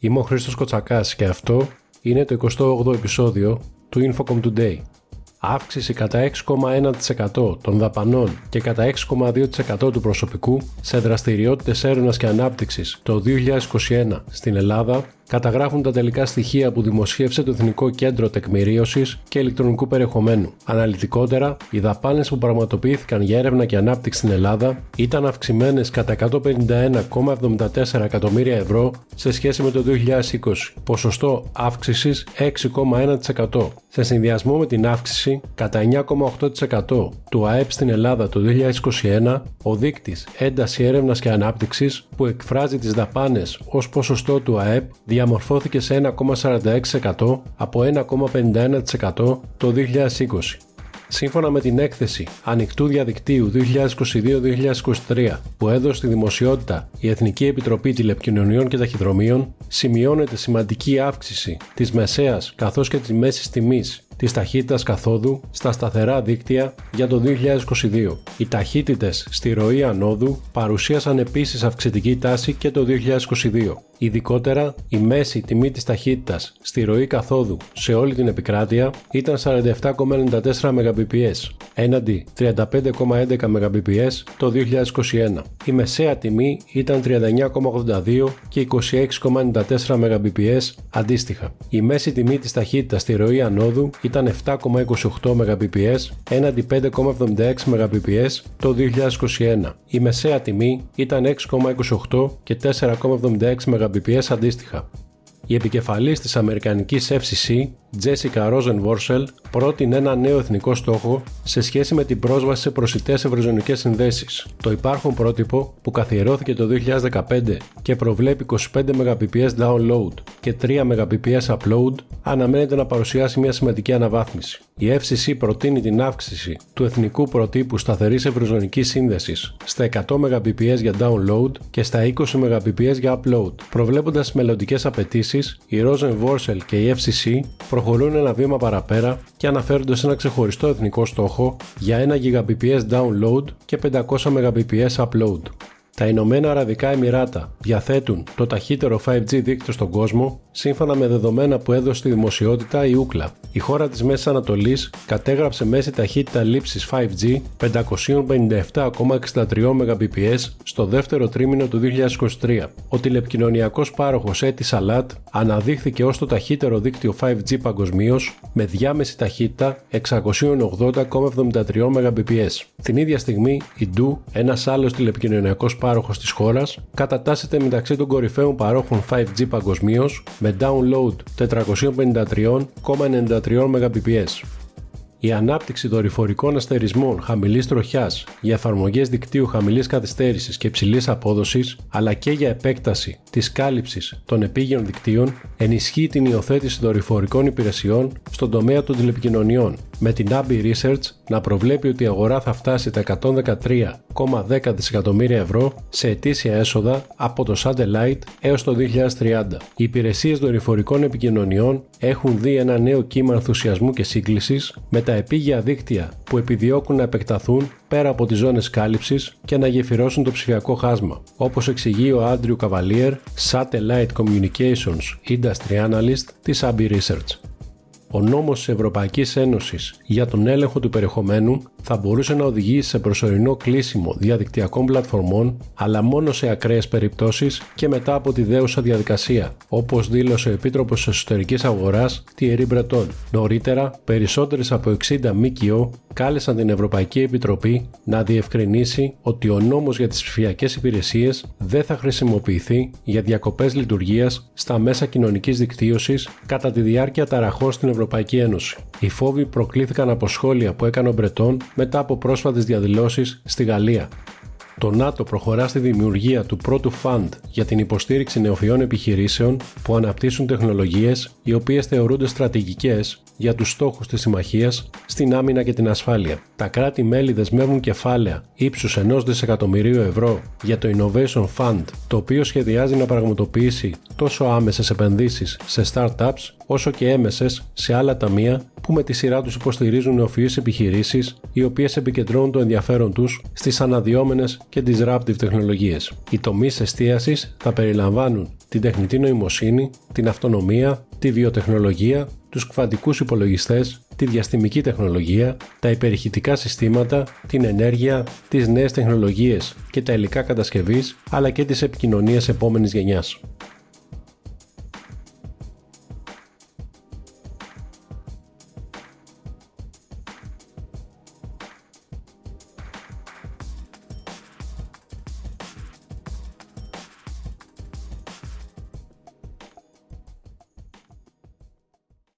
Είμαι ο Χρήστος Κοτσακάς και αυτό είναι το 28ο επεισόδιο του Infocom Today. Αύξηση κατά 6,1% των δαπανών και κατά 6,2% του προσωπικού σε δραστηριότητες έρευνας και ανάπτυξης το 2021 στην Ελλάδα καταγράφουν τα τελικά στοιχεία που δημοσίευσε το Εθνικό Κέντρο Τεκμηρίωσης και Ηλεκτρονικού Περιεχομένου. Αναλυτικότερα, οι δαπάνες που πραγματοποιήθηκαν για έρευνα και ανάπτυξη στην Ελλάδα ήταν αυξημένες κατά 151,74 εκατομμύρια ευρώ σε σχέση με το 2020, ποσοστό αύξησης 6,1%. Σε συνδυασμό με την αύξηση κατά 9,8% του ΑΕΠ στην Ελλάδα το 2021, ο δείκτης ένταση έρευνας και ανάπτυξης που εκφράζει τις δαπάνες ως ποσοστό του ΑΕΠ διαμορφώθηκε σε 1,46% από 1,51% το 2020. Σύμφωνα με την έκθεση Ανοιχτού Διαδικτύου 2022-2023 που έδωσε στη δημοσιότητα η Εθνική Επιτροπή Τηλεπικοινωνιών και Ταχυδρομείων, σημειώνεται σημαντική αύξηση της μεσαίας καθώς και της μέσης τιμής της ταχύτητας καθόδου στα σταθερά δίκτυα για το 2022. Οι ταχύτητες στη ροή ανόδου παρουσίασαν επίσης αυξητική τάση και το 2022. Ειδικότερα, η μέση τιμή της ταχύτητας στη ροή καθόδου σε όλη την επικράτεια ήταν 47,94 Mbps, έναντι 35,11 Mbps το 2021. Η μεσαία τιμή ήταν 39,82 και 26,94 Mbps αντίστοιχα. Η μέση τιμή της ταχύτητας στη ροή ανόδου ήταν 7,28 Mbps έναντι 5,76 Mbps το 2021. Η μεσαία τιμή ήταν 6,28 και 4,76 Mbps αντίστοιχα. Η επικεφαλής της Αμερικανικής FCC Jessica Rosenworcel πρότεινε ένα νέο εθνικό στόχο σε σχέση με την πρόσβαση σε προσιτές ευρυζωνικές συνδέσεις. Το υπάρχον πρότυπο, που καθιερώθηκε το 2015 και προβλέπει 25 Mbps download και 3 Mbps upload, αναμένεται να παρουσιάσει μια σημαντική αναβάθμιση. Η FCC προτείνει την αύξηση του εθνικού προτύπου σταθερής ευρυζωνικής σύνδεσης στα 100 Mbps για download και στα 20 Mbps για upload. Προβλέποντας μελλοντικές απαιτήσεις, η Rosenworcel και η FCC προχωρούν ένα βήμα παραπέρα και αναφέρονται σε ένα ξεχωριστό εθνικό στόχο για 1 Gbps download και 500 Mbps upload. Τα Ηνωμένα Αραβικά Εμμυράτα διαθέτουν το ταχύτερο 5G δίκτυο στον κόσμο σύμφωνα με δεδομένα που έδωσε στη δημοσιότητα η Ούκλα. Η χώρα της Μέσης Ανατολής κατέγραψε μέση ταχύτητα λήψης 5G 557,63 Mbps στο δεύτερο τρίμηνο του 2023. Ο τηλεπικοινωνιακός πάροχος Etisalat αναδείχθηκε ως το ταχύτερο δίκτυο 5G παγκοσμίως με διάμεση ταχύτητα 680,73 Mbps. Την ίδια στιγμή η Du, ένας άλλος τηλεπικοινωνιακός πάροχος της χώρας, κατατάσσεται μεταξύ των κορυφαίων παρόχων 5G παγκοσμίως με download 453,93 Mbps. Η ανάπτυξη δορυφορικών αστερισμών χαμηλής τροχιάς για εφαρμογές δικτύου χαμηλής καθυστέρησης και υψηλής απόδοσης, αλλά και για επέκταση της κάλυψης των επίγειων δικτύων, ενισχύει την υιοθέτηση δορυφορικών υπηρεσιών στον τομέα των τηλεπικοινωνιών, με την Abbey Research να προβλέπει ότι η αγορά θα φτάσει τα 113,10 δισεκατομμύρια ευρώ σε ετήσια έσοδα από το satellite έως το 2030. Οι υπηρεσίες δορυφορικών επικοινωνιών έχουν δει ένα νέο κύμα ενθουσιασμού και σύγκλησης με τα επίγεια δίκτυα που επιδιώκουν να επεκταθούν πέρα από τις ζώνες κάλυψης και να γεφυρώσουν το ψηφιακό χάσμα, όπως εξηγεί ο Άντριου Καβαλίερ, Satellite Communications Industry Analyst της Abbey Research. Ο νόμος της Ευρωπαϊκής Ένωσης για τον έλεγχο του περιεχομένου θα μπορούσε να οδηγήσει σε προσωρινό κλείσιμο διαδικτυακών πλατφορμών, αλλά μόνο σε ακραίες περιπτώσεις και μετά από τη δέουσα διαδικασία, όπως δήλωσε ο Επίτροπος Εσωτερικής Αγοράς Thierry Breton. Νωρίτερα, περισσότερες από 60 ΜΚΟ κάλεσαν την Ευρωπαϊκή Επιτροπή να διευκρινίσει ότι ο νόμος για τις ψηφιακές υπηρεσίες δεν θα χρησιμοποιηθεί για διακοπές λειτουργίας στα μέσα κοινωνικής δικτύωσης κατά τη διάρκεια ταραχών στην Ευρωπαϊκή Ένωση. Οι φόβοι προκλήθηκαν από σχόλια που έκανε ο Μπρετόν μετά από πρόσφατες διαδηλώσεις στη Γαλλία. Το ΝΑΤΟ προχωρά στη δημιουργία του πρώτου φαντ για την υποστήριξη νεοφυών επιχειρήσεων που αναπτύσσουν τεχνολογίες οι οποίες θεωρούνται στρατηγικές για τους στόχους της συμμαχίας στην άμυνα και την ασφάλεια. Τα κράτη-μέλη δεσμεύουν κεφάλαια ύψους 1 δισεκατομμυρίου ευρώ για το Innovation Fund, το οποίο σχεδιάζει να πραγματοποιήσει τόσο άμεσες επενδύσεις σε startups όσο και έμεσες σε άλλα ταμεία που με τη σειρά τους υποστηρίζουν νεοφυείς επιχειρήσεις οι οποίες επικεντρώνουν το ενδιαφέρον τους στις αναδυόμενες και disruptive τεχνολογίες. Οι τομείς εστίασης θα περιλαμβάνουν την τεχνητή νοημοσύνη, την αυτονομία, τη βιοτεχνολογία, τους κβαντικούς υπολογιστές, τη διαστημική τεχνολογία, τα υπερηχητικά συστήματα, την ενέργεια, τις νέες τεχνολογίες και τα υλικά κατασκευής, αλλά και τις επικοινωνίες επόμενης γενιάς.